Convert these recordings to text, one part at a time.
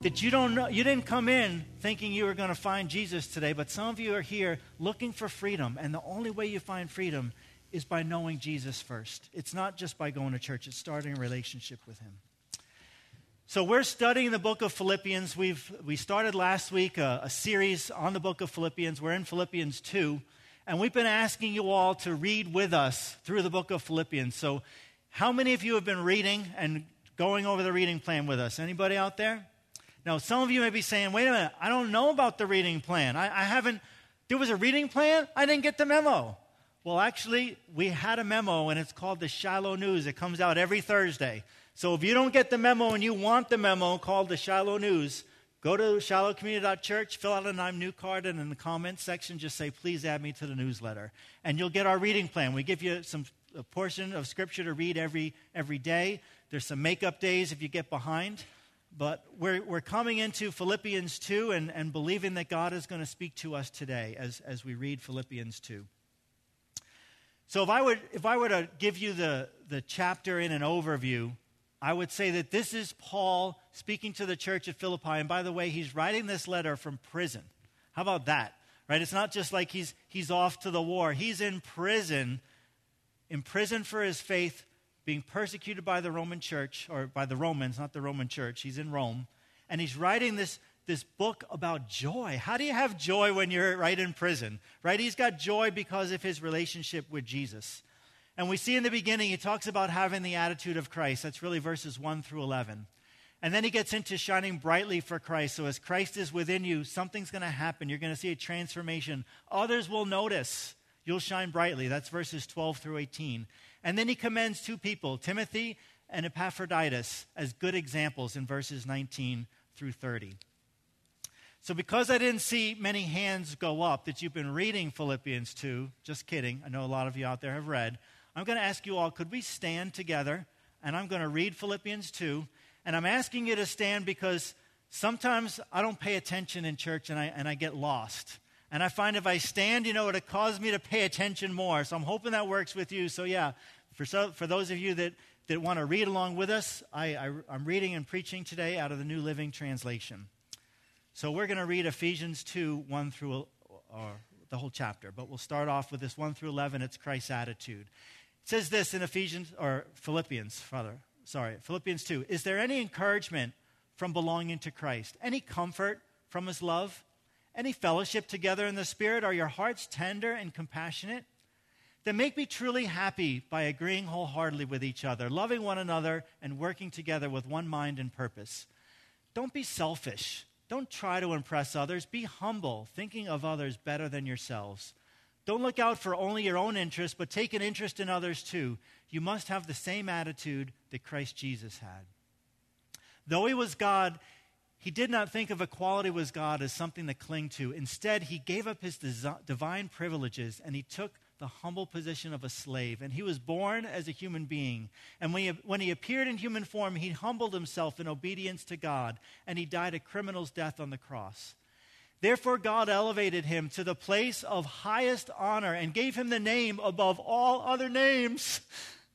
that you don't know you didn't come in thinking you were going to find Jesus today, but some of you are here looking for freedom, and the only way you find freedom is by knowing Jesus first. It's not just by going to church, it's starting a relationship with him. So we're studying the book of Philippians. We've we started last week a, a series on the book of Philippians. We're in Philippians 2, and we've been asking you all to read with us through the book of Philippians. So how many of you have been reading and going over the reading plan with us? Anybody out there? Now, some of you may be saying, wait a minute, I don't know about the reading plan. I, I haven't, there was a reading plan? I didn't get the memo. Well, actually, we had a memo, and it's called the Shiloh News. It comes out every Thursday. So if you don't get the memo and you want the memo called the Shiloh News, go to shilohcommunity.church, fill out an I'm new card, and in the comments section, just say, please add me to the newsletter. And you'll get our reading plan. We give you some a portion of scripture to read every, every day. There's some makeup days if you get behind. But we're, we're coming into Philippians 2 and, and believing that God is going to speak to us today as, as we read Philippians 2. So, if I, would, if I were to give you the, the chapter in an overview, I would say that this is Paul speaking to the church at Philippi. And by the way, he's writing this letter from prison. How about that? Right? It's not just like he's, he's off to the war. He's in prison, in prison for his faith, being persecuted by the Roman church, or by the Romans, not the Roman church. He's in Rome. And he's writing this, this book about joy. How do you have joy when you're right in prison? Right? He's got joy because of his relationship with Jesus. And we see in the beginning, he talks about having the attitude of Christ. That's really verses 1 through 11. And then he gets into shining brightly for Christ. So as Christ is within you, something's going to happen. You're going to see a transformation. Others will notice. You'll shine brightly. That's verses 12 through 18. And then he commends two people, Timothy and Epaphroditus, as good examples in verses 19 through 30. So, because I didn't see many hands go up that you've been reading Philippians 2, just kidding, I know a lot of you out there have read, I'm going to ask you all, could we stand together? And I'm going to read Philippians 2. And I'm asking you to stand because sometimes I don't pay attention in church and I, and I get lost. And I find if I stand, you know, it'll cause me to pay attention more. So I'm hoping that works with you. So, yeah, for, so, for those of you that, that want to read along with us, I, I, I'm reading and preaching today out of the New Living Translation. So we're going to read Ephesians 2 1 through or the whole chapter, but we'll start off with this 1 through 11. It's Christ's attitude. It says this in Ephesians, or Philippians, Father, sorry, Philippians 2. Is there any encouragement from belonging to Christ? Any comfort from his love? Any fellowship together in the Spirit? Are your hearts tender and compassionate? Then make me truly happy by agreeing wholeheartedly with each other, loving one another, and working together with one mind and purpose. Don't be selfish. Don't try to impress others. Be humble, thinking of others better than yourselves. Don't look out for only your own interest, but take an interest in others too. You must have the same attitude that Christ Jesus had. Though he was God, he did not think of equality with God as something to cling to. Instead, he gave up his divine privileges and he took the humble position of a slave. And he was born as a human being. And when he, when he appeared in human form, he humbled himself in obedience to God and he died a criminal's death on the cross. Therefore, God elevated him to the place of highest honor and gave him the name above all other names.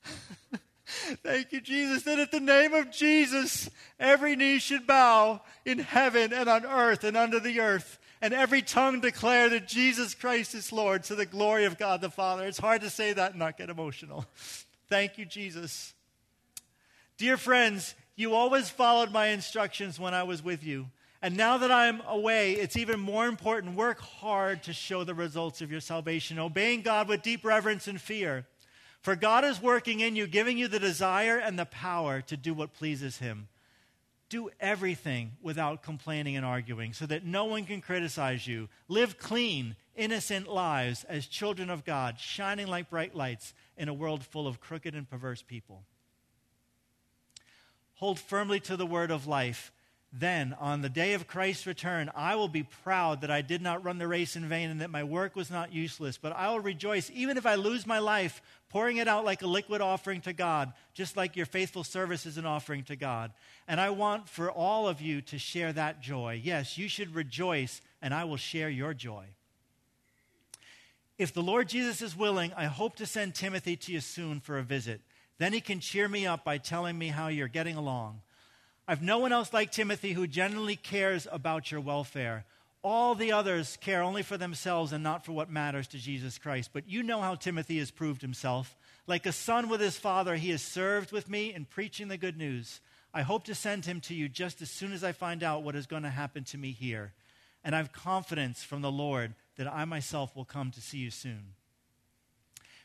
Thank you, Jesus, that at the name of Jesus, every knee should bow in heaven and on earth and under the earth, and every tongue declare that Jesus Christ is Lord to the glory of God the Father. It's hard to say that and not get emotional. Thank you, Jesus. Dear friends, you always followed my instructions when I was with you. And now that I'm away, it's even more important. Work hard to show the results of your salvation, obeying God with deep reverence and fear. For God is working in you, giving you the desire and the power to do what pleases Him. Do everything without complaining and arguing so that no one can criticize you. Live clean, innocent lives as children of God, shining like bright lights in a world full of crooked and perverse people. Hold firmly to the word of life then, on the day of Christ's return, I will be proud that I did not run the race in vain and that my work was not useless. But I will rejoice, even if I lose my life, pouring it out like a liquid offering to God, just like your faithful service is an offering to God. And I want for all of you to share that joy. Yes, you should rejoice, and I will share your joy. If the Lord Jesus is willing, I hope to send Timothy to you soon for a visit. Then he can cheer me up by telling me how you're getting along. I've no one else like Timothy who genuinely cares about your welfare. All the others care only for themselves and not for what matters to Jesus Christ. But you know how Timothy has proved himself. Like a son with his father, he has served with me in preaching the good news. I hope to send him to you just as soon as I find out what is going to happen to me here. And I have confidence from the Lord that I myself will come to see you soon.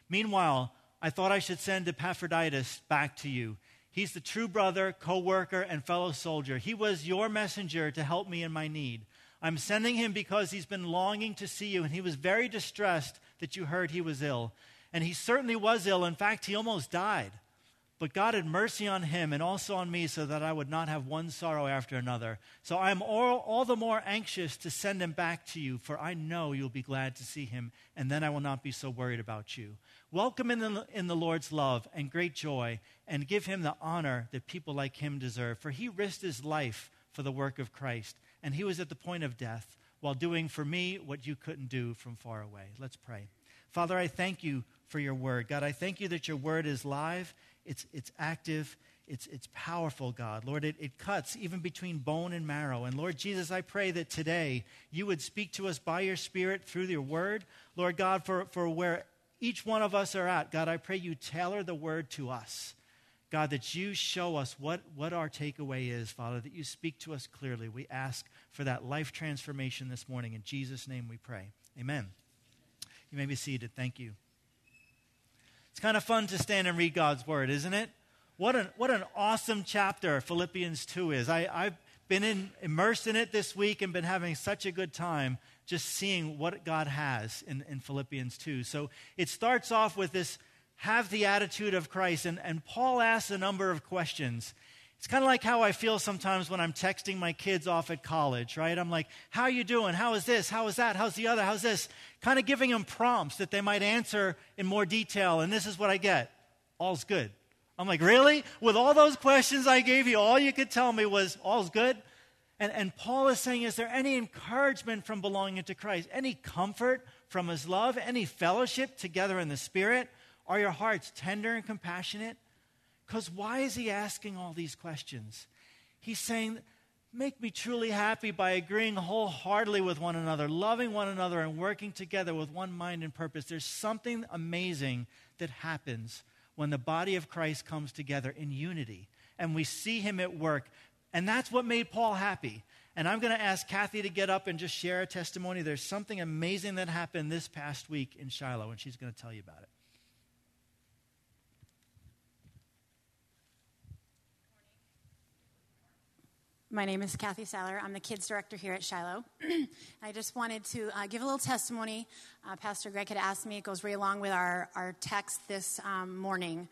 Meanwhile, I thought I should send Epaphroditus back to you. He's the true brother, co worker, and fellow soldier. He was your messenger to help me in my need. I'm sending him because he's been longing to see you, and he was very distressed that you heard he was ill. And he certainly was ill. In fact, he almost died. But God had mercy on him and also on me so that I would not have one sorrow after another. So I am all, all the more anxious to send him back to you, for I know you'll be glad to see him, and then I will not be so worried about you. Welcome in the, in the Lord's love and great joy, and give him the honor that people like him deserve, for he risked his life for the work of Christ, and he was at the point of death while doing for me what you couldn't do from far away. Let's pray. Father, I thank you for your word. God, I thank you that your word is live it's, it's active, it's, it's powerful, God. Lord, it, it cuts even between bone and marrow. And Lord Jesus, I pray that today you would speak to us by your Spirit through your word. Lord God, for, for where each one of us are at, God, I pray you tailor the word to us. God, that you show us what, what our takeaway is, Father, that you speak to us clearly. We ask for that life transformation this morning. In Jesus' name we pray. Amen. You may be seated. Thank you. It's kind of fun to stand and read God's word, isn't it? What an, what an awesome chapter Philippians 2 is. I, I've been in, immersed in it this week and been having such a good time just seeing what God has in, in Philippians 2. So it starts off with this have the attitude of Christ. And, and Paul asks a number of questions. It's kind of like how I feel sometimes when I'm texting my kids off at college, right? I'm like, how are you doing? How is this? How is that? How's the other? How's this? Kind of giving them prompts that they might answer in more detail. And this is what I get. All's good. I'm like, really? With all those questions I gave you, all you could tell me was, all's good? And, and Paul is saying, is there any encouragement from belonging to Christ? Any comfort from his love? Any fellowship together in the Spirit? Are your hearts tender and compassionate? Because why is he asking all these questions? He's saying, Make me truly happy by agreeing wholeheartedly with one another, loving one another, and working together with one mind and purpose. There's something amazing that happens when the body of Christ comes together in unity and we see him at work. And that's what made Paul happy. And I'm going to ask Kathy to get up and just share a testimony. There's something amazing that happened this past week in Shiloh, and she's going to tell you about it. My name is Kathy Saller. I'm the kids director here at Shiloh. I just wanted to uh, give a little testimony. Uh, Pastor Greg had asked me, it goes right along with our, our text this um, morning.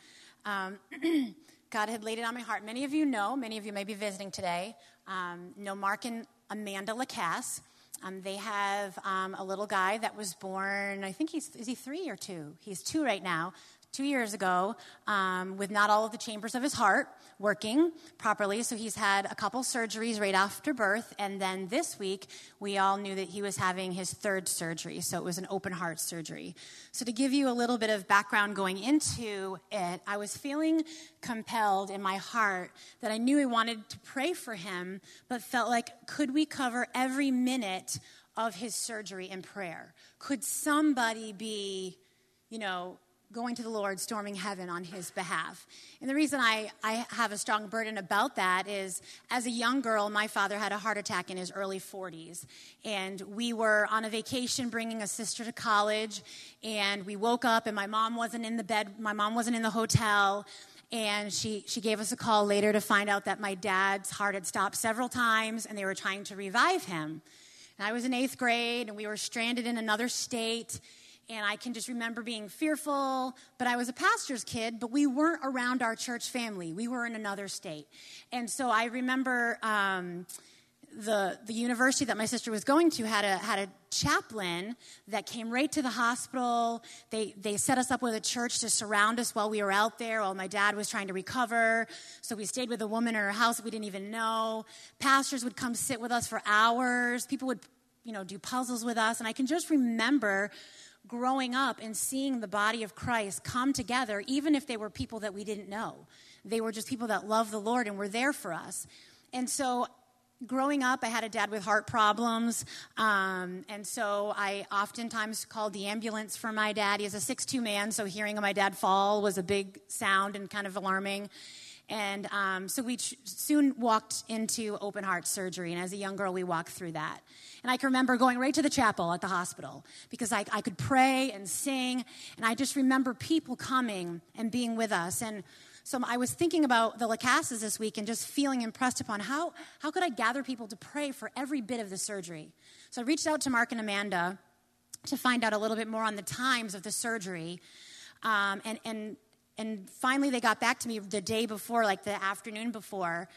Um, God had laid it on my heart. Many of you know, many of you may be visiting today, um, know Mark and Amanda Lacasse. Um, they have um, a little guy that was born, I think he's, is he three or two? He's two right now, two years ago um, with not all of the chambers of his heart working properly. So he's had a couple surgeries right after birth. And then this week, we all knew that he was having his third surgery. So it was an open heart surgery. So to give you a little bit of background going into it, I was feeling compelled in my heart that I knew I wanted to pray for him, but felt like, could we cover every minute of his surgery in prayer? Could somebody be, you know, going to the Lord, storming heaven on his behalf. And the reason I, I have a strong burden about that is as a young girl, my father had a heart attack in his early 40s. And we were on a vacation bringing a sister to college. And we woke up, and my mom wasn't in the bed, my mom wasn't in the hotel. And she, she gave us a call later to find out that my dad's heart had stopped several times and they were trying to revive him. And I was in eighth grade, and we were stranded in another state and I can just remember being fearful. But I was a pastor's kid, but we weren't around our church family. We were in another state. And so I remember um, the, the university that my sister was going to had a, had a chaplain that came right to the hospital. They, they set us up with a church to surround us while we were out there, while my dad was trying to recover. So we stayed with a woman in her house we didn't even know. Pastors would come sit with us for hours. People would, you know, do puzzles with us. And I can just remember growing up and seeing the body of Christ come together, even if they were people that we didn't know. They were just people that loved the Lord and were there for us. And so growing up, I had a dad with heart problems, um, and so I oftentimes called the ambulance for my dad. He is a six-two man, so hearing my dad fall was a big sound and kind of alarming. And um, so we ch- soon walked into open heart surgery, and as a young girl, we walked through that. And I can remember going right to the chapel at the hospital because I, I could pray and sing, and I just remember people coming and being with us. And so I was thinking about the Lacasses this week and just feeling impressed upon how, how could I gather people to pray for every bit of the surgery. So I reached out to Mark and Amanda to find out a little bit more on the times of the surgery. Um, and, and, and finally, they got back to me the day before, like the afternoon before.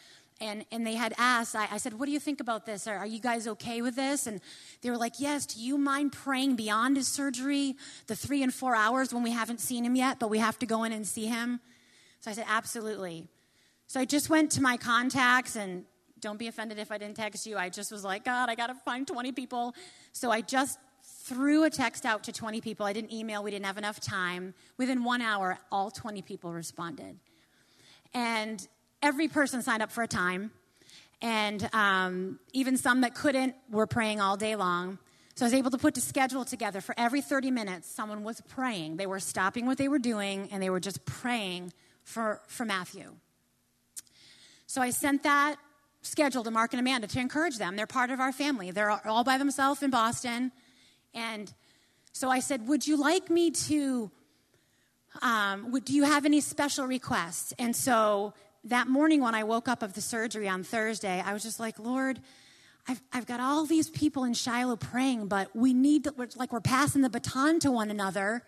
And, and they had asked, I, I said, What do you think about this? Are, are you guys okay with this? And they were like, Yes, do you mind praying beyond his surgery, the three and four hours when we haven't seen him yet, but we have to go in and see him? So I said, absolutely. So I just went to my contacts and don't be offended if I didn't text you. I just was like, God, I got to find 20 people. So I just threw a text out to 20 people. I didn't email, we didn't have enough time. Within one hour, all 20 people responded. And every person signed up for a time. And um, even some that couldn't were praying all day long. So I was able to put a schedule together for every 30 minutes, someone was praying. They were stopping what they were doing and they were just praying for, for Matthew. So I sent that schedule to Mark and Amanda to encourage them. They're part of our family, they're all by themselves in Boston. And so I said, Would you like me to? Um, would, do you have any special requests? And so that morning when I woke up of the surgery on Thursday, I was just like, Lord, I've, I've got all these people in Shiloh praying, but we need to, like we're passing the baton to one another,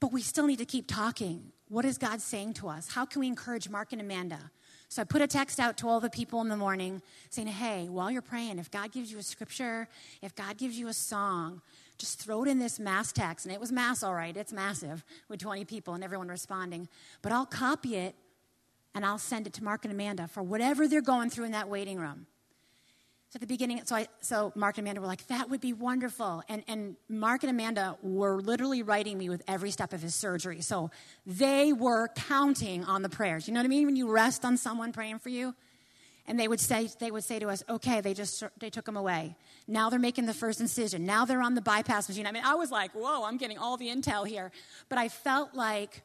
but we still need to keep talking. What is God saying to us? How can we encourage Mark and Amanda? So I put a text out to all the people in the morning saying, hey, while you're praying, if God gives you a scripture, if God gives you a song, just throw it in this mass text. And it was mass, all right, it's massive with 20 people and everyone responding. But I'll copy it and I'll send it to Mark and Amanda for whatever they're going through in that waiting room. At the beginning, so, I, so Mark and Amanda were like, that would be wonderful. And, and Mark and Amanda were literally writing me with every step of his surgery. So they were counting on the prayers. You know what I mean? When you rest on someone praying for you, and they would say they would say to us, "Okay, they just they took him away. Now they're making the first incision. Now they're on the bypass machine." I mean, I was like, "Whoa, I'm getting all the intel here," but I felt like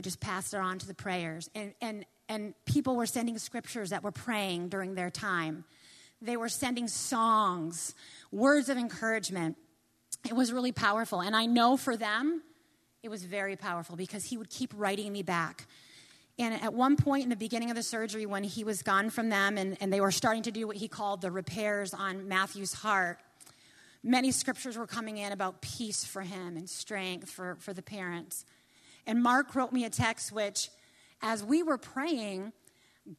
I just passed it on to the prayers, and and and people were sending scriptures that were praying during their time. They were sending songs, words of encouragement. It was really powerful. And I know for them, it was very powerful because he would keep writing me back. And at one point in the beginning of the surgery, when he was gone from them and, and they were starting to do what he called the repairs on Matthew's heart, many scriptures were coming in about peace for him and strength for, for the parents. And Mark wrote me a text which, as we were praying,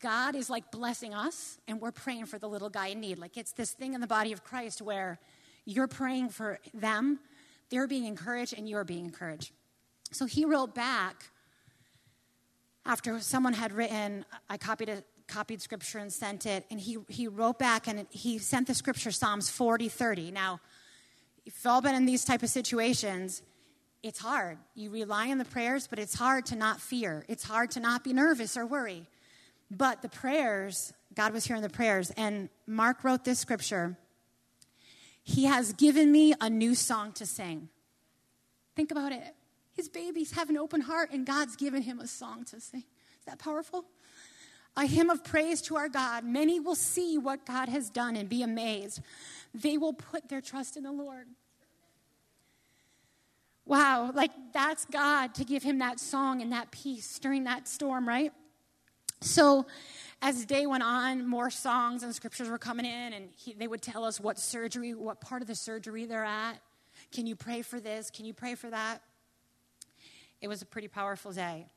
God is like blessing us and we're praying for the little guy in need. Like it's this thing in the body of Christ where you're praying for them, they're being encouraged, and you're being encouraged. So he wrote back after someone had written, I copied copied scripture and sent it, and he, he wrote back and he sent the scripture Psalms 40 30. Now, if you've all been in these type of situations, it's hard. You rely on the prayers, but it's hard to not fear. It's hard to not be nervous or worry. But the prayers, God was hearing the prayers, and Mark wrote this scripture He has given me a new song to sing. Think about it. His babies have an open heart, and God's given him a song to sing. Is that powerful? A hymn of praise to our God. Many will see what God has done and be amazed. They will put their trust in the Lord. Wow, like that's God to give him that song and that peace during that storm, right? So, as the day went on, more songs and scriptures were coming in, and he, they would tell us what surgery, what part of the surgery they're at. Can you pray for this? Can you pray for that? It was a pretty powerful day.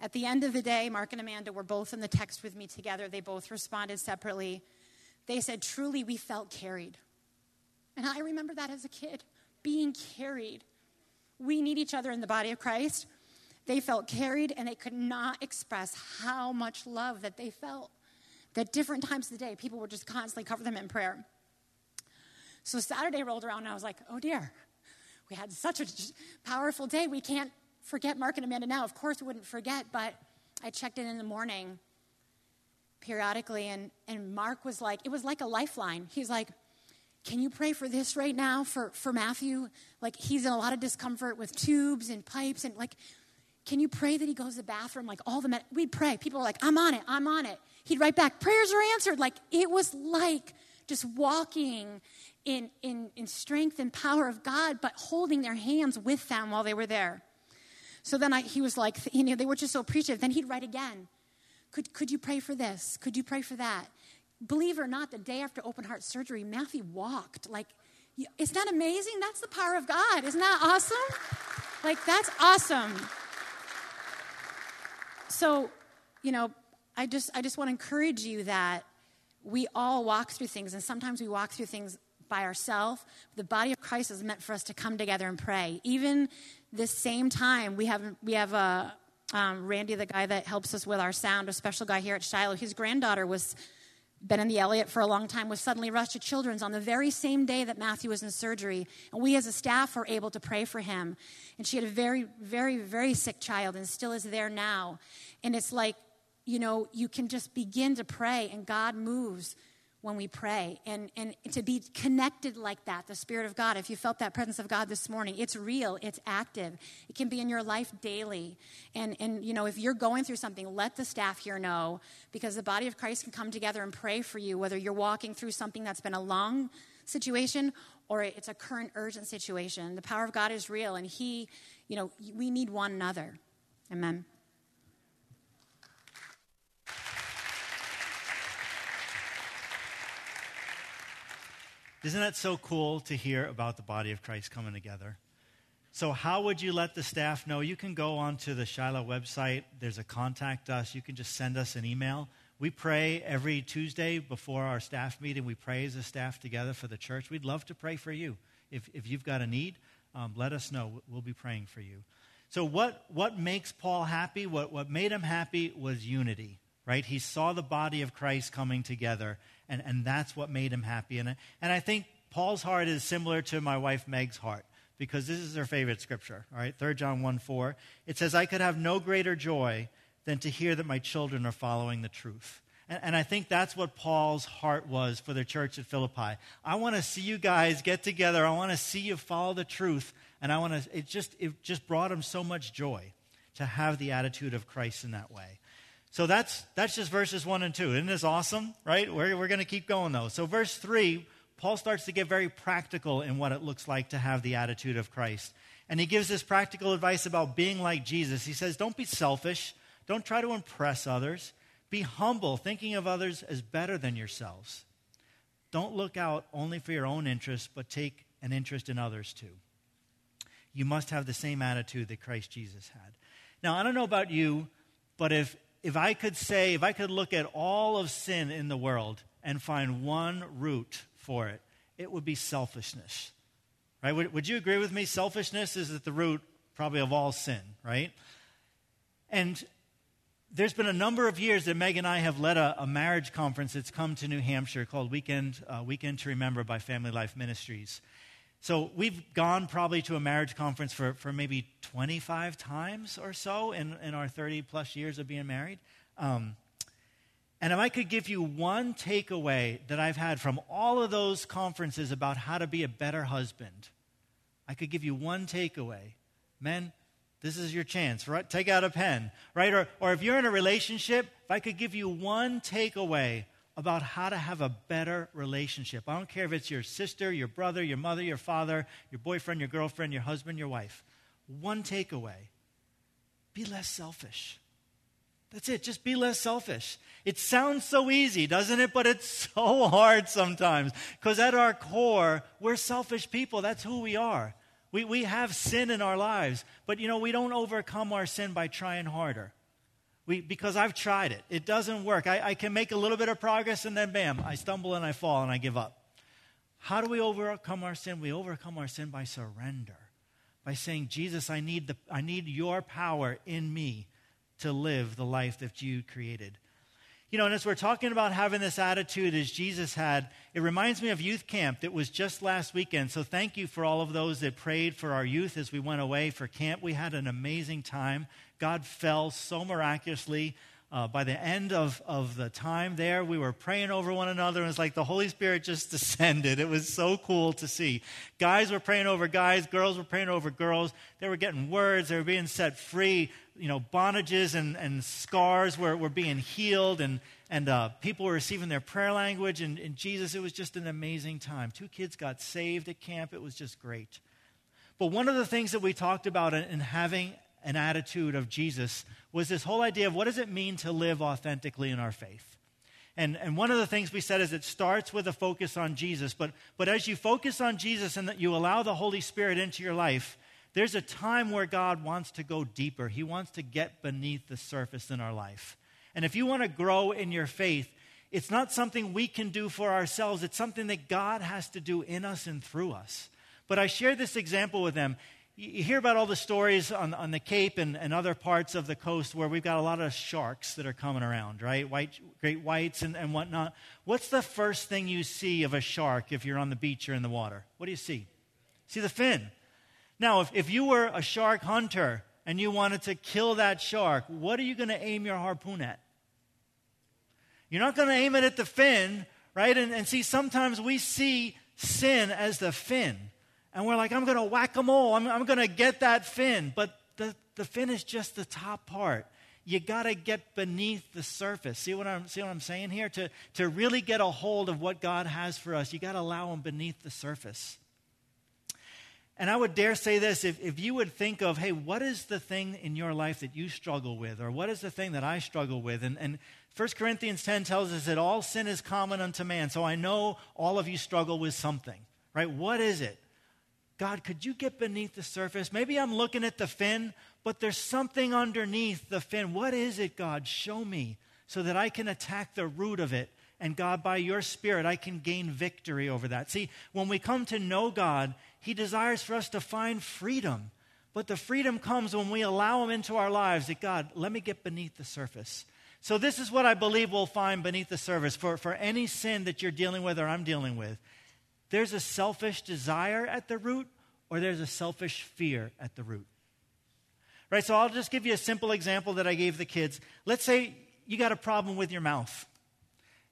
At the end of the day, Mark and Amanda were both in the text with me together. They both responded separately. They said, Truly, we felt carried. And I remember that as a kid, being carried. We need each other in the body of Christ. They felt carried and they could not express how much love that they felt. That different times of the day, people would just constantly cover them in prayer. So Saturday rolled around and I was like, oh dear, we had such a powerful day. We can't forget Mark and Amanda now. Of course, we wouldn't forget, but I checked in in the morning periodically. And, and Mark was like, it was like a lifeline. He's like, can you pray for this right now for, for Matthew? Like, he's in a lot of discomfort with tubes and pipes. And, like, can you pray that he goes to the bathroom? Like, all the, med- we'd pray. People were like, I'm on it, I'm on it. He'd write back, prayers are answered. Like, it was like just walking in, in, in strength and power of God, but holding their hands with them while they were there. So then I, he was like, you know, they were just so appreciative. Then he'd write again. Could, could you pray for this? Could you pray for that? believe it or not, the day after open heart surgery, Matthew walked. Like, isn't that amazing? That's the power of God. Isn't that awesome? Like, that's awesome. So, you know, I just, I just want to encourage you that we all walk through things, and sometimes we walk through things by ourselves. The body of Christ is meant for us to come together and pray. Even this same time, we have, we have a, um, Randy, the guy that helps us with our sound, a special guy here at Shiloh. His granddaughter was been in the Elliot for a long time, was suddenly rushed to Children's on the very same day that Matthew was in surgery. And we as a staff were able to pray for him. And she had a very, very, very sick child and still is there now. And it's like, you know, you can just begin to pray and God moves when we pray. And, and to be connected like that the spirit of god if you felt that presence of god this morning it's real it's active. It can be in your life daily. And and you know if you're going through something let the staff here know because the body of christ can come together and pray for you whether you're walking through something that's been a long situation or it's a current urgent situation. The power of god is real and he you know we need one another. Amen Isn't that so cool to hear about the body of Christ coming together? So, how would you let the staff know? You can go onto the Shiloh website. There's a contact us. You can just send us an email. We pray every Tuesday before our staff meeting. We pray as a staff together for the church. We'd love to pray for you. If, if you've got a need, um, let us know. We'll be praying for you. So, what, what makes Paul happy? What, what made him happy was unity, right? He saw the body of Christ coming together, and, and that's what made him happy. And, and I think Paul's heart is similar to my wife Meg's heart because this is her favorite scripture, all right? 3 John 1 4. It says, I could have no greater joy than to hear that my children are following the truth. And, and I think that's what Paul's heart was for the church at Philippi. I want to see you guys get together. I want to see you follow the truth. And I want to, it just, it just brought him so much joy to have the attitude of Christ in that way. So that's, that's just verses 1 and 2. Isn't this awesome? Right? We're, we're going to keep going, though. So, verse 3, Paul starts to get very practical in what it looks like to have the attitude of Christ. And he gives this practical advice about being like Jesus. He says, Don't be selfish, don't try to impress others. Be humble, thinking of others as better than yourselves. Don't look out only for your own interests, but take an interest in others too. You must have the same attitude that Christ Jesus had. Now, I don't know about you, but if if I could say, if I could look at all of sin in the world and find one root for it, it would be selfishness. Right? Would, would you agree with me? Selfishness is at the root, probably, of all sin, right? And there's been a number of years that Meg and I have led a, a marriage conference that's come to New Hampshire called Weekend, uh, Weekend to Remember by Family Life Ministries. So we've gone probably to a marriage conference for, for maybe 25 times or so in, in our 30 plus years of being married. Um, and if I could give you one takeaway that I've had from all of those conferences about how to be a better husband, I could give you one takeaway. Men, this is your chance, right? Take out a pen, right? Or, or if you're in a relationship, if I could give you one takeaway about how to have a better relationship. I don't care if it's your sister, your brother, your mother, your father, your boyfriend, your girlfriend, your husband, your wife. One takeaway be less selfish. That's it. Just be less selfish. It sounds so easy, doesn't it? But it's so hard sometimes. Because at our core, we're selfish people. That's who we are. We, we have sin in our lives. But, you know, we don't overcome our sin by trying harder. We, because I've tried it. It doesn't work. I, I can make a little bit of progress and then bam, I stumble and I fall and I give up. How do we overcome our sin? We overcome our sin by surrender, by saying, Jesus, I need, the, I need your power in me to live the life that you created. You know, and as we're talking about having this attitude as Jesus had, it reminds me of youth camp that was just last weekend. So thank you for all of those that prayed for our youth as we went away for camp. We had an amazing time. God fell so miraculously uh, by the end of, of the time there, we were praying over one another, and it's like the Holy Spirit just descended. It was so cool to see. Guys were praying over guys, girls were praying over girls. They were getting words, they were being set free. You know, bondages and, and scars were, were being healed, and, and uh, people were receiving their prayer language. And, and Jesus, it was just an amazing time. Two kids got saved at camp. It was just great. But one of the things that we talked about in, in having an attitude of Jesus was this whole idea of what does it mean to live authentically in our faith? And, and one of the things we said is it starts with a focus on Jesus. But, but as you focus on Jesus and that you allow the Holy Spirit into your life, there's a time where God wants to go deeper. He wants to get beneath the surface in our life. And if you want to grow in your faith, it's not something we can do for ourselves, it's something that God has to do in us and through us. But I share this example with them you hear about all the stories on, on the Cape and, and other parts of the coast where we've got a lot of sharks that are coming around, right? White, great whites and, and whatnot. What's the first thing you see of a shark if you're on the beach or in the water? What do you see? See the fin. Now, if, if you were a shark hunter and you wanted to kill that shark, what are you going to aim your harpoon at? You're not going to aim it at the fin, right? And, and see, sometimes we see sin as the fin and we're like, I'm going to whack them all. I'm, I'm going to get that fin. But the, the fin is just the top part. You got to get beneath the surface. See what I'm, see what I'm saying here? To, to really get a hold of what God has for us, you got to allow Him beneath the surface. And I would dare say this if, if you would think of, hey, what is the thing in your life that you struggle with? Or what is the thing that I struggle with? And, and 1 Corinthians 10 tells us that all sin is common unto man. So I know all of you struggle with something, right? What is it? God, could you get beneath the surface? Maybe I'm looking at the fin, but there's something underneath the fin. What is it, God? Show me so that I can attack the root of it. And God, by your Spirit, I can gain victory over that. See, when we come to know God, He desires for us to find freedom. But the freedom comes when we allow Him into our lives that God, let me get beneath the surface. So, this is what I believe we'll find beneath the surface for, for any sin that you're dealing with or I'm dealing with there's a selfish desire at the root or there's a selfish fear at the root. Right? So I'll just give you a simple example that I gave the kids. Let's say you got a problem with your mouth.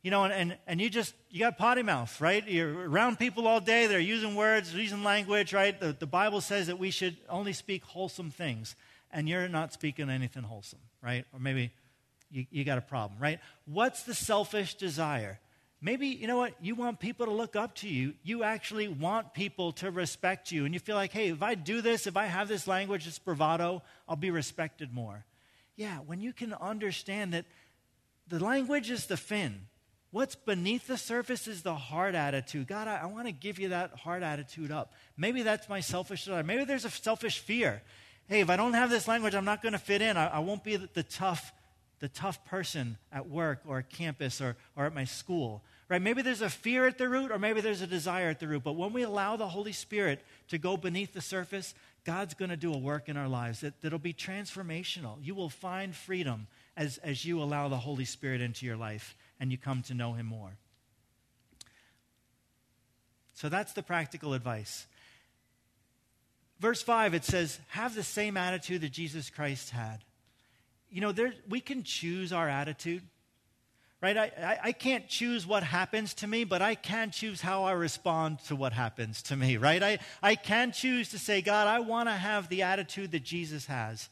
You know, and, and, and you just, you got potty mouth, right? You're around people all day, they're using words, using language, right? The, the Bible says that we should only speak wholesome things, and you're not speaking anything wholesome, right? Or maybe you, you got a problem, right? What's the selfish desire? Maybe, you know what, you want people to look up to you. You actually want people to respect you. And you feel like, hey, if I do this, if I have this language, this bravado, I'll be respected more. Yeah, when you can understand that the language is the fin. What's beneath the surface is the heart attitude. God, I, I want to give you that heart attitude up. Maybe that's my selfish desire. Maybe there's a selfish fear. Hey, if I don't have this language, I'm not going to fit in. I, I won't be the, the tough the tough person at work or at campus or, or at my school. Right? Maybe there's a fear at the root or maybe there's a desire at the root. But when we allow the Holy Spirit to go beneath the surface, God's going to do a work in our lives that, that'll be transformational. You will find freedom as, as you allow the Holy Spirit into your life and you come to know Him more. So that's the practical advice. Verse 5, it says, Have the same attitude that Jesus Christ had you know, there, we can choose our attitude, right? I, I, I, can't choose what happens to me, but I can choose how I respond to what happens to me, right? I, I can choose to say, God, I want to have the attitude that Jesus has.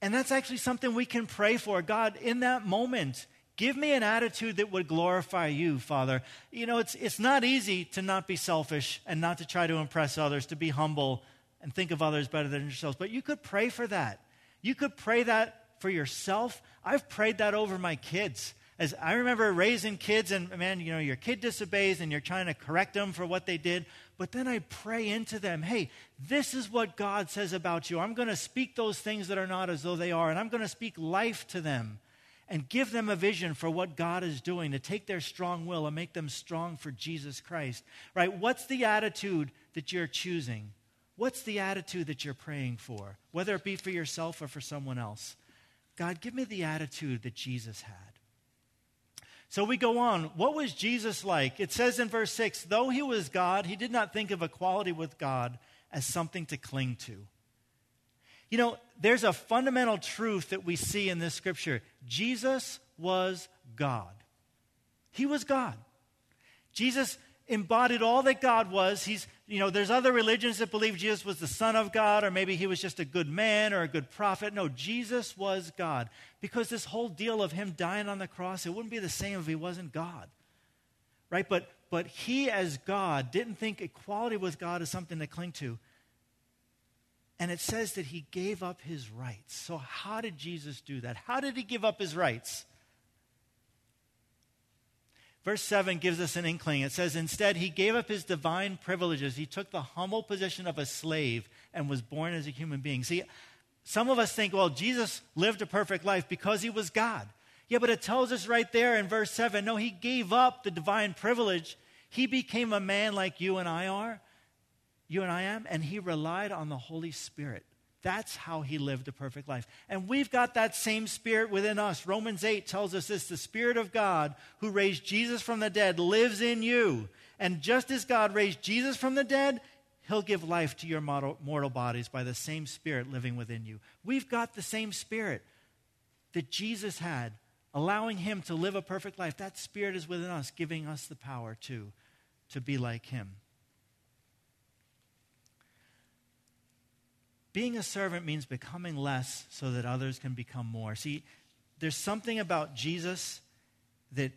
And that's actually something we can pray for. God, in that moment, give me an attitude that would glorify you, Father. You know, it's, it's not easy to not be selfish and not to try to impress others, to be humble and think of others better than yourselves. But you could pray for that. You could pray that for yourself. I've prayed that over my kids. As I remember raising kids, and man, you know, your kid disobeys and you're trying to correct them for what they did. But then I pray into them, hey, this is what God says about you. I'm going to speak those things that are not as though they are, and I'm going to speak life to them and give them a vision for what God is doing to take their strong will and make them strong for Jesus Christ. Right? What's the attitude that you're choosing? What's the attitude that you're praying for, whether it be for yourself or for someone else? God, give me the attitude that Jesus had. So we go on. What was Jesus like? It says in verse 6 though he was God, he did not think of equality with God as something to cling to. You know, there's a fundamental truth that we see in this scripture Jesus was God. He was God. Jesus embodied all that God was. He's, you know, there's other religions that believe Jesus was the Son of God, or maybe he was just a good man or a good prophet. No, Jesus was God. Because this whole deal of him dying on the cross, it wouldn't be the same if he wasn't God. Right? But but he as God didn't think equality with God is something to cling to. And it says that he gave up his rights. So, how did Jesus do that? How did he give up his rights? Verse 7 gives us an inkling. It says, Instead, he gave up his divine privileges. He took the humble position of a slave and was born as a human being. See, some of us think, well, Jesus lived a perfect life because he was God. Yeah, but it tells us right there in verse 7 no, he gave up the divine privilege. He became a man like you and I are, you and I am, and he relied on the Holy Spirit. That's how he lived a perfect life. And we've got that same spirit within us. Romans 8 tells us this the Spirit of God who raised Jesus from the dead lives in you. And just as God raised Jesus from the dead, he'll give life to your mortal bodies by the same Spirit living within you. We've got the same Spirit that Jesus had, allowing him to live a perfect life. That Spirit is within us, giving us the power to, to be like him. Being a servant means becoming less so that others can become more. See, there's something about Jesus that,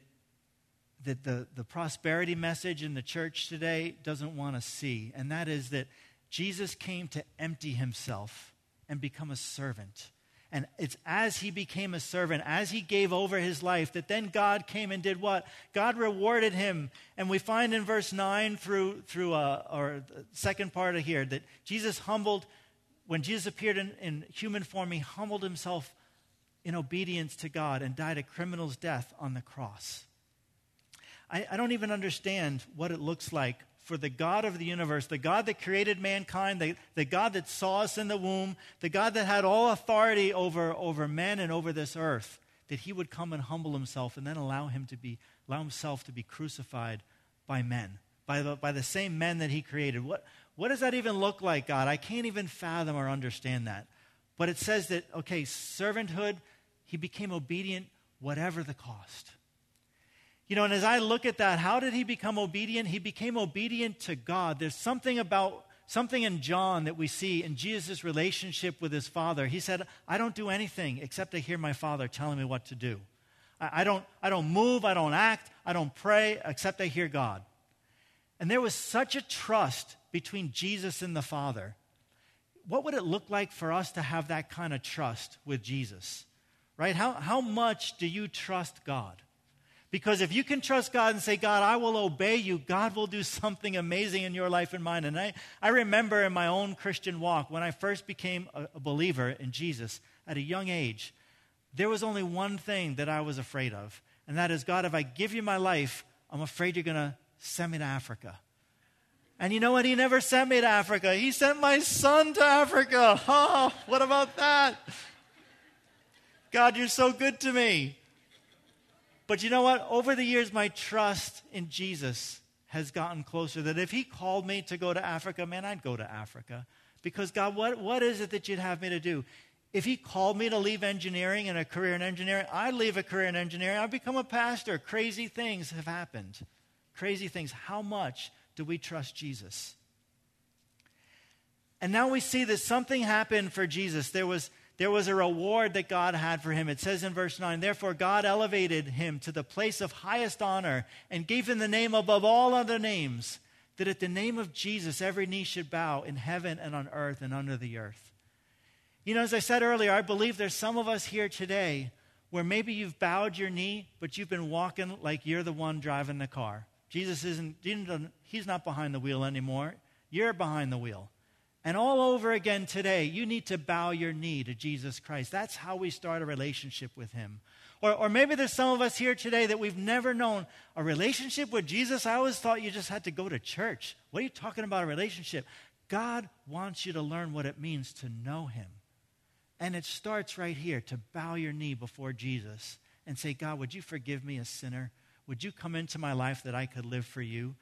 that the, the prosperity message in the church today doesn't want to see, and that is that Jesus came to empty himself and become a servant. And it's as he became a servant, as he gave over his life, that then God came and did what? God rewarded him. And we find in verse 9 through, through uh, or second part of here that Jesus humbled when Jesus appeared in, in human form, he humbled himself in obedience to God and died a criminal's death on the cross. I, I don't even understand what it looks like for the God of the universe, the God that created mankind, the, the God that saw us in the womb, the God that had all authority over, over men and over this earth, that he would come and humble himself and then allow him to be allow himself to be crucified by men, by the, by the same men that he created. What, what does that even look like, God? I can't even fathom or understand that. But it says that, okay, servanthood, he became obedient whatever the cost. You know, and as I look at that, how did he become obedient? He became obedient to God. There's something about something in John that we see in Jesus' relationship with his father. He said, I don't do anything except I hear my father telling me what to do. I, I, don't, I don't move, I don't act, I don't pray except I hear God. And there was such a trust between Jesus and the Father. What would it look like for us to have that kind of trust with Jesus? Right? How, how much do you trust God? Because if you can trust God and say, God, I will obey you, God will do something amazing in your life and mine. And I, I remember in my own Christian walk, when I first became a, a believer in Jesus at a young age, there was only one thing that I was afraid of. And that is, God, if I give you my life, I'm afraid you're going to send me to Africa. And you know what? He never sent me to Africa. He sent my son to Africa. Oh, what about that? God, you're so good to me. But you know what? Over the years, my trust in Jesus has gotten closer. That if He called me to go to Africa, man, I'd go to Africa. Because, God, what, what is it that you'd have me to do? If He called me to leave engineering and a career in engineering, I'd leave a career in engineering. I'd become a pastor. Crazy things have happened crazy things. How much do we trust Jesus? And now we see that something happened for Jesus. There was, there was a reward that God had for him. It says in verse 9, Therefore God elevated him to the place of highest honor and gave him the name above all other names, that at the name of Jesus every knee should bow in heaven and on earth and under the earth. You know, as I said earlier, I believe there's some of us here today where maybe you've bowed your knee, but you've been walking like you're the one driving the car. Jesus isn't, he's not behind the wheel anymore. You're behind the wheel. And all over again today, you need to bow your knee to Jesus Christ. That's how we start a relationship with him. Or, or maybe there's some of us here today that we've never known a relationship with Jesus. I always thought you just had to go to church. What are you talking about, a relationship? God wants you to learn what it means to know him. And it starts right here to bow your knee before Jesus and say, God, would you forgive me, a sinner? Would you come into my life that I could live for you?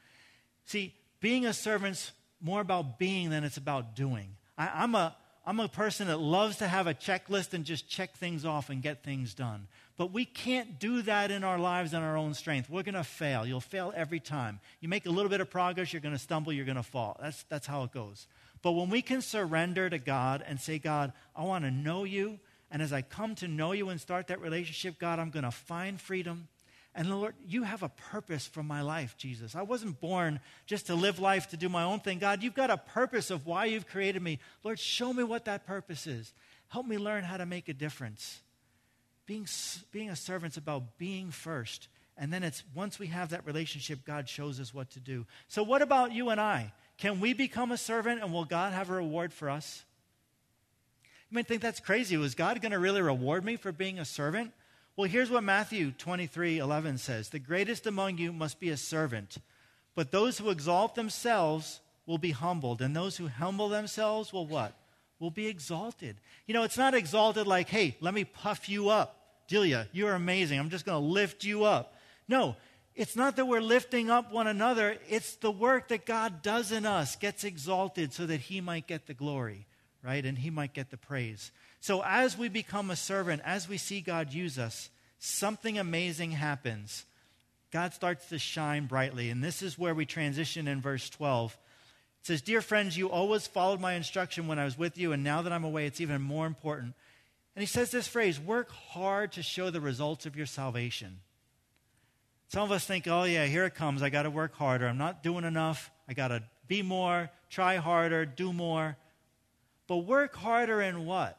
See, being a servant's more about being than it's about doing. I, am a, I'm a person that loves to have a checklist and just check things off and get things done. But we can't do that in our lives on our own strength. We're going to fail. You'll fail every time. You make a little bit of progress, you're going to stumble, you're going to fall. That's, that's how it goes. But when we can surrender to God and say, God, I want to know you, and as I come to know you and start that relationship, God, I'm going to find freedom. And Lord, you have a purpose for my life, Jesus. I wasn't born just to live life to do my own thing. God, you've got a purpose of why you've created me. Lord, show me what that purpose is. Help me learn how to make a difference. Being, being a servant's about being first. And then it's once we have that relationship, God shows us what to do. So, what about you and I? Can we become a servant and will God have a reward for us? You might think that's crazy. Was God going to really reward me for being a servant? Well, here's what Matthew 23 11 says The greatest among you must be a servant, but those who exalt themselves will be humbled, and those who humble themselves will what? Will be exalted. You know, it's not exalted like, hey, let me puff you up. Delia, you're amazing. I'm just going to lift you up. No, it's not that we're lifting up one another, it's the work that God does in us gets exalted so that He might get the glory, right? And He might get the praise. So as we become a servant, as we see God use us, something amazing happens. God starts to shine brightly. And this is where we transition in verse 12. It says, Dear friends, you always followed my instruction when I was with you, and now that I'm away, it's even more important. And he says this phrase work hard to show the results of your salvation. Some of us think, oh, yeah, here it comes. I got to work harder. I'm not doing enough. I got to be more, try harder, do more. But work harder in what?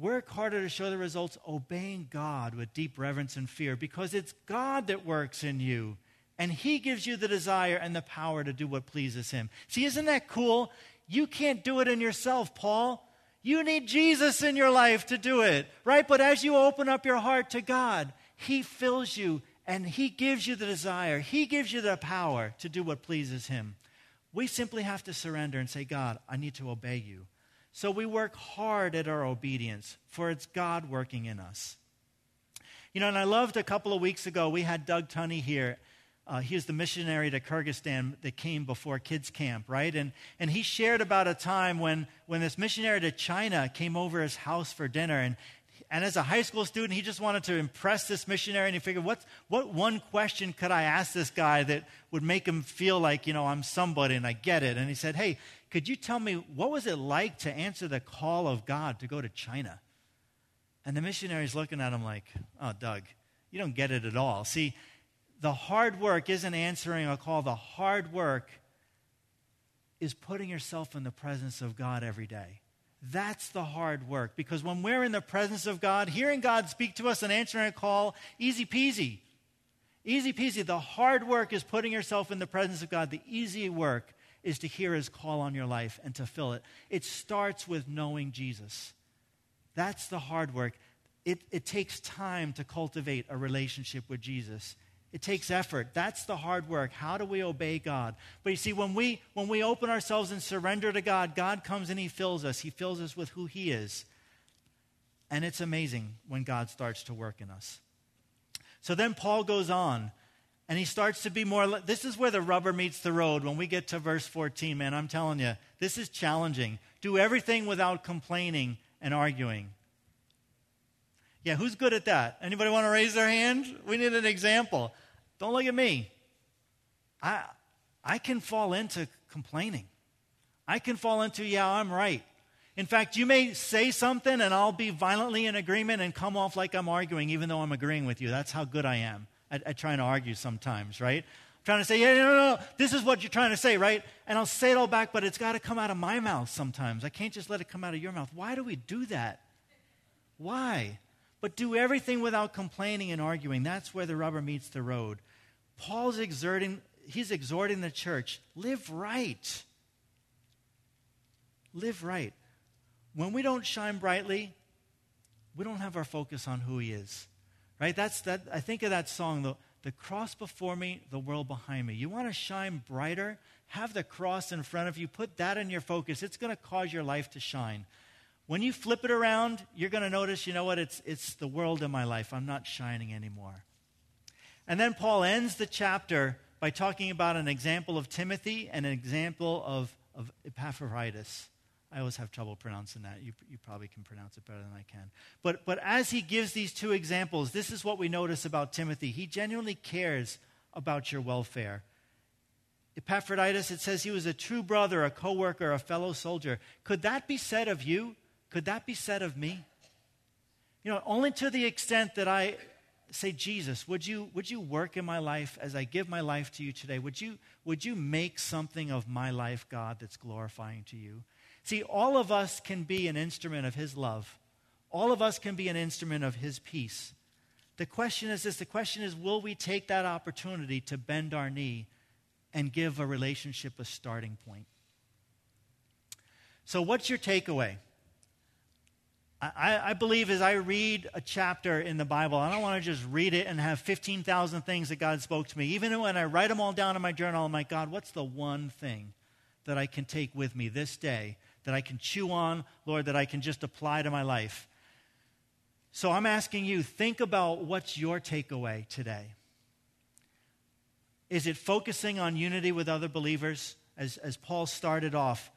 Work harder to show the results obeying God with deep reverence and fear because it's God that works in you and He gives you the desire and the power to do what pleases Him. See, isn't that cool? You can't do it in yourself, Paul. You need Jesus in your life to do it, right? But as you open up your heart to God, He fills you and He gives you the desire, He gives you the power to do what pleases Him. We simply have to surrender and say, God, I need to obey you. So we work hard at our obedience, for it's God working in us. You know, and I loved a couple of weeks ago, we had Doug Tunney here. Uh, he was the missionary to Kyrgyzstan that came before kids camp, right? And, and he shared about a time when, when this missionary to China came over his house for dinner. And, and as a high school student, he just wanted to impress this missionary, and he figured, what, what one question could I ask this guy that would make him feel like, you know, I'm somebody and I get it? And he said, hey, could you tell me what was it like to answer the call of God to go to China? And the missionary's looking at him like, oh, Doug, you don't get it at all. See, the hard work isn't answering a call. The hard work is putting yourself in the presence of God every day. That's the hard work because when we're in the presence of God, hearing God speak to us and answering a call, easy peasy. Easy peasy. The hard work is putting yourself in the presence of God. The easy work is to hear his call on your life and to fill it. It starts with knowing Jesus. That's the hard work. It, it takes time to cultivate a relationship with Jesus. It takes effort. That's the hard work. How do we obey God? But you see, when we, when we open ourselves and surrender to God, God comes and He fills us. He fills us with who He is. And it's amazing when God starts to work in us. So then Paul goes on and he starts to be more. This is where the rubber meets the road when we get to verse 14, man. I'm telling you, this is challenging. Do everything without complaining and arguing. Yeah, who's good at that? Anybody want to raise their hand? We need an example. Don't look at me. I, I can fall into complaining. I can fall into, yeah, I'm right. In fact, you may say something and I'll be violently in agreement and come off like I'm arguing, even though I'm agreeing with you. That's how good I am at, at trying to argue sometimes, right? I'm trying to say, yeah, no, no, no, this is what you're trying to say, right? And I'll say it all back, but it's got to come out of my mouth sometimes. I can't just let it come out of your mouth. Why do we do that? Why? But do everything without complaining and arguing. That's where the rubber meets the road. Paul's exerting, he's exhorting the church live right. Live right. When we don't shine brightly, we don't have our focus on who he is. Right? That's that I think of that song, the, the cross before me, the world behind me. You want to shine brighter? Have the cross in front of you. Put that in your focus. It's going to cause your life to shine. When you flip it around, you're going to notice, you know what? It's, it's the world in my life. I'm not shining anymore. And then Paul ends the chapter by talking about an example of Timothy and an example of, of Epaphroditus. I always have trouble pronouncing that. You, you probably can pronounce it better than I can. But, but as he gives these two examples, this is what we notice about Timothy. He genuinely cares about your welfare. Epaphroditus, it says he was a true brother, a co worker, a fellow soldier. Could that be said of you? Could that be said of me? You know, only to the extent that I say, Jesus, would you, would you work in my life as I give my life to you today? Would you, would you make something of my life, God, that's glorifying to you? See, all of us can be an instrument of His love. All of us can be an instrument of His peace. The question is this the question is, will we take that opportunity to bend our knee and give a relationship a starting point? So, what's your takeaway? I, I, believe as I read a chapter in the Bible, I don't want to just read it and have 15,000 things that God spoke to me. Even when I write them all down in my journal, I'm like, God, what's the one thing that I can take with me this day, that I can chew on, Lord, that I can just apply to my life? So I'm asking you, think about what's your takeaway today. Is it focusing on unity with other believers? As, as Paul started off,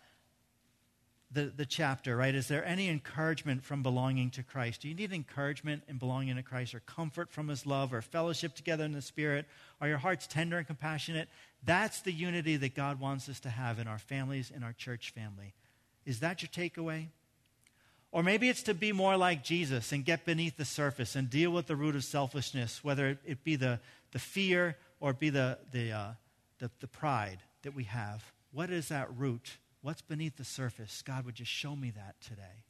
the, the chapter, right? Is there any encouragement from belonging to Christ? Do you need encouragement in belonging to Christ or comfort from his love or fellowship together in the Spirit? Are your hearts tender and compassionate? That's the unity that God wants us to have in our families, in our church family. Is that your takeaway? Or maybe it's to be more like Jesus and get beneath the surface and deal with the root of selfishness, whether it be the, the fear or be the, the, uh, the, the pride that we have. What is that root? What's beneath the surface? God would just show me that today.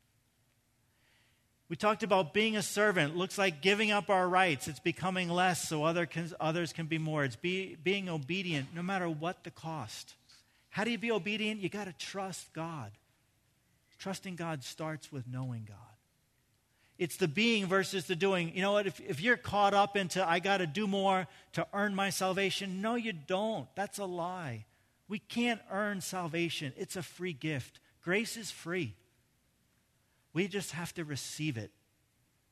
We talked about being a servant. Looks like giving up our rights. It's becoming less so other can, others can be more. It's be, being obedient no matter what the cost. How do you be obedient? You got to trust God. Trusting God starts with knowing God. It's the being versus the doing. You know what? If, if you're caught up into, I got to do more to earn my salvation, no, you don't. That's a lie. We can't earn salvation, it's a free gift. Grace is free. We just have to receive it.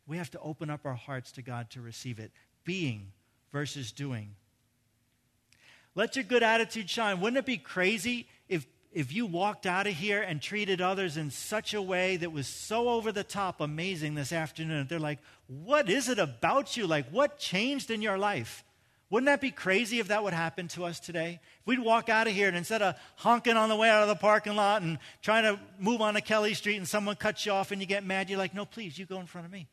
We have to open up our hearts to God to receive it. Being versus doing. Let your good attitude shine. Wouldn't it be crazy if, you walked out of here and treated others in such a way that was so over the top amazing this afternoon? They're like, What is it about you? Like, what changed in your life? Wouldn't that be crazy if that would happen to us today? If we'd walk out of here and instead of honking on the way out of the parking lot and trying to move on to Kelly Street and someone cuts you off and you get mad, you're like, no, please, you go in front of me.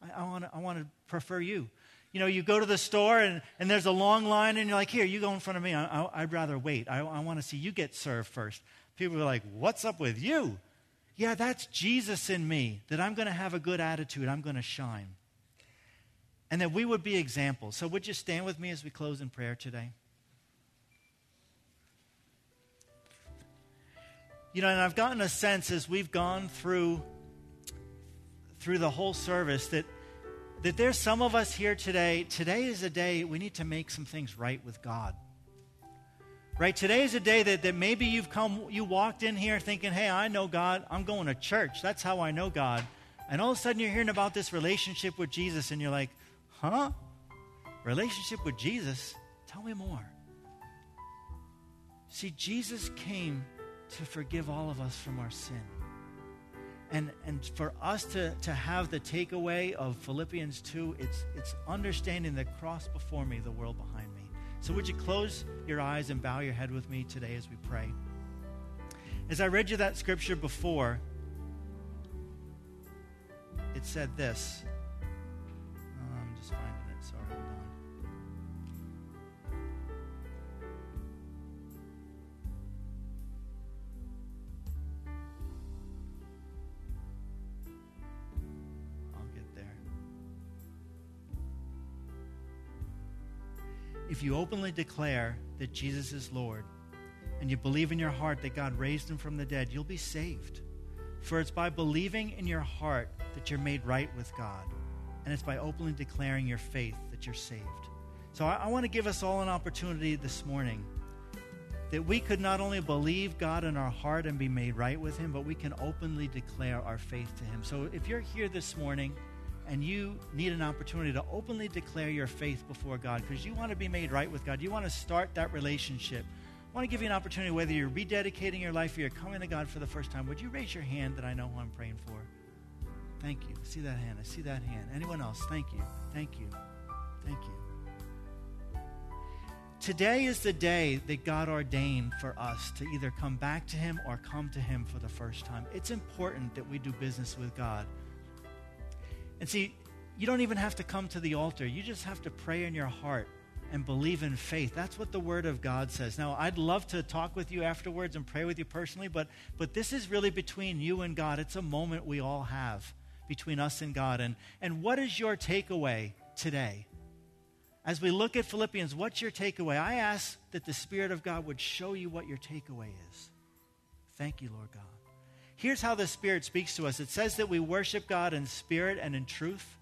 I, I want to I wanna prefer you. You know, you go to the store and, and there's a long line and you're like, here, you go in front of me. I, I, would rather wait. I, I want to see you get served first. People are like, what's up with you? Yeah, that's Jesus in me, that I'm going to have a good attitude. I'm going to shine and that we would be examples. So, would you stand with me as we close in prayer today? You know, and I've gotten a sense as we've gone through through the whole service that that there's some of us here today. Today is a day we need to make some things right with God. Right? Today is a day that, that maybe you've come, you walked in here thinking, hey, I know God. I'm going to church. That's how I know God. And all of a sudden you're hearing about this relationship with Jesus and you're like, Huh? Relationship with Jesus? Tell me more. See, Jesus came to forgive all of us from our sin. And, and for us to, to have the takeaway of Philippians 2, it's, it's understanding the cross before me, the world behind me. So, would you close your eyes and bow your head with me today as we pray? As I read you that scripture before, it said this if you openly declare that Jesus is Lord and you believe in your heart that God raised him from the dead, you'll be saved. For it's by believing in your heart that you're made right with God, and it's by openly declaring your faith that you're saved. So I, I want to give us all an opportunity this morning that we could not only believe God in our heart and be made right with Him, but we can openly declare our faith to Him. So if you're here this morning, and you need an opportunity to openly declare your faith before God because you want to be made right with God, you want to start that relationship, I want to give you an opportunity, whether you're rededicating your life or you're coming to God for the first time, would you raise your hand that I know who I'm praying for? Thank you. I see that hand. I see that hand. Anyone else? Thank you. Thank you. Thank you. Today is the day that God ordained for us to either come back to Him or come to Him for the first time. It's important that we do business with God. And see, you don't even have to come to the altar. You just have to pray in your heart and believe in faith. That's what the Word of God says. Now, I'd love to talk with you afterwards and pray with you personally, but, but this is really between you and God. It's a moment we all have between us and God. And, and what is your takeaway today? As we look at Philippians, what's your takeaway? I ask that the Spirit of God would show you what your takeaway is. Thank you, Lord God. Here's how the Spirit speaks to us it says that we worship God in spirit and in truth.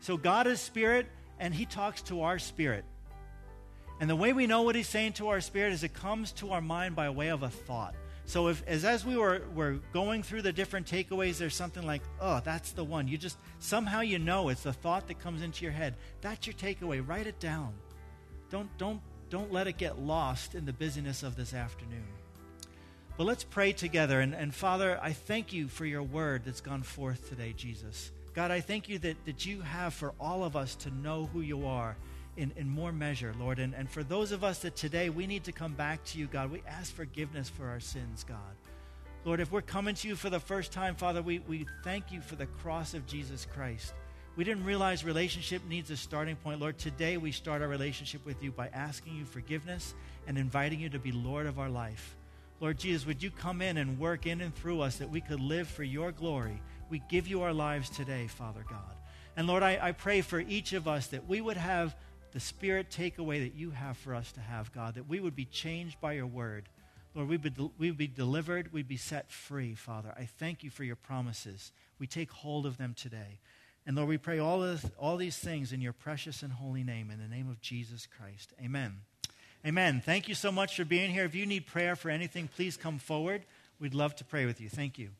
So God is spirit, and He talks to our spirit. And the way we know what He's saying to our spirit is it comes to our mind by way of a thought. So if as, as we were, were going through the different takeaways, there's something like, oh, that's the one. You just somehow you know it's the thought that comes into your head. That's your takeaway. Write it down. Don't don't don't let it get lost in the busyness of this afternoon. But let's pray together. And, and Father, I thank you for your word that's gone forth today, Jesus. God, I thank you that, that you have for all of us to know who you are in, in more measure, Lord. And, and for those of us that today we need to come back to you, God, we ask forgiveness for our sins, God. Lord, if we're coming to you for the first time, Father, we, we thank you for the cross of Jesus Christ. We didn't realize relationship needs a starting point. Lord, today we start our relationship with you by asking you forgiveness and inviting you to be Lord of our life. Lord Jesus, would you come in and work in and through us that we could live for your glory? We give you our lives today, Father God. And Lord, I, I pray for each of us that we would have the spirit takeaway that you have for us to have, God, that we would be changed by your word. Lord, we'd be, we'd be delivered, we'd be set free, Father. I thank you for your promises. We take hold of them today. And Lord, we pray all, of, all these things in your precious and holy name, in the name of Jesus Christ. Amen. Amen. Thank you so much for being here. If you need prayer for anything, please come forward. We'd love to pray with you. Thank you.